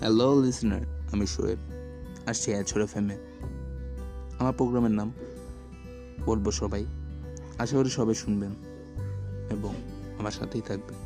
Hello listener আমি শোয়েব আসছি অ্যাছরে ফেমে আমার প্রোগ্রামের নাম বলব সবাই। আশা করি সবাই শুনবেন এবং আমার সাথেই থাকবেন।